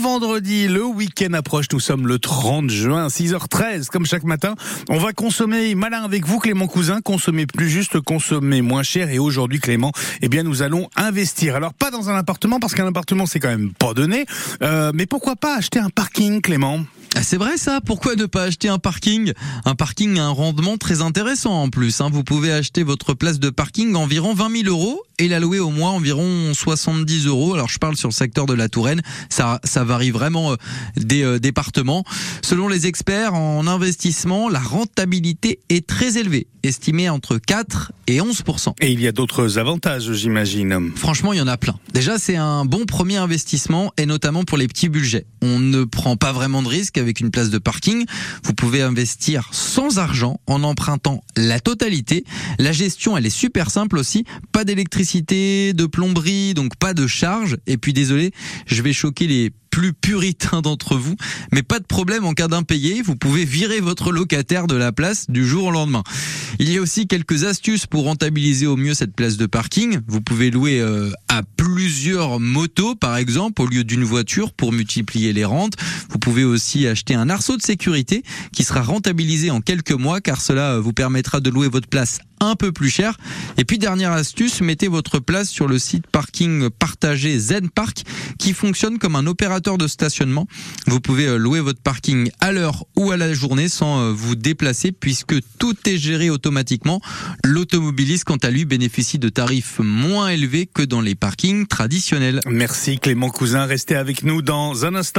vendredi, le week-end approche, nous sommes le 30 juin, 6h13, comme chaque matin. On va consommer malin avec vous, Clément Cousin, consommer plus juste, consommer moins cher. Et aujourd'hui, Clément, eh bien, nous allons investir. Alors, pas dans un appartement, parce qu'un appartement, c'est quand même pas donné. Euh, mais pourquoi pas acheter un parking, Clément? Ah, c'est vrai ça, pourquoi ne pas acheter un parking? Un parking a un rendement très intéressant en plus. Hein. Vous pouvez acheter votre place de parking environ 20 000 euros et la louer au mois environ 70 euros. Alors je parle sur le secteur de la Touraine, ça, ça varie vraiment euh, des euh, départements. Selon les experts en investissement, la rentabilité est très élevée, estimée entre 4 et 11 Et il y a d'autres avantages, j'imagine. Franchement, il y en a plein. Déjà, c'est un bon premier investissement et notamment pour les petits budgets. On ne prend pas vraiment de risque avec une place de parking. Vous pouvez investir sans argent en empruntant la totalité. La gestion, elle est super simple aussi. Pas d'électricité, de plomberie, donc pas de charge. Et puis désolé, je vais choquer les plus d'entre vous, mais pas de problème en cas d'impayé, vous pouvez virer votre locataire de la place du jour au lendemain. Il y a aussi quelques astuces pour rentabiliser au mieux cette place de parking. Vous pouvez louer euh, à plusieurs motos par exemple au lieu d'une voiture pour multiplier les rentes. Vous pouvez aussi acheter un arceau de sécurité qui sera rentabilisé en quelques mois car cela euh, vous permettra de louer votre place un peu plus cher. Et puis dernière astuce, mettez votre place sur le site parking partagé Zen Park qui fonctionne comme un opérateur de stationnement. Vous pouvez euh, louer votre parking à l'heure ou à la journée sans euh, vous déplacer puisque tout est géré automatiquement. L'automobiliste quant à lui bénéficie de tarifs moins élevés que dans les parkings traditionnels. Merci Clément Cousin, restez avec nous dans un instant.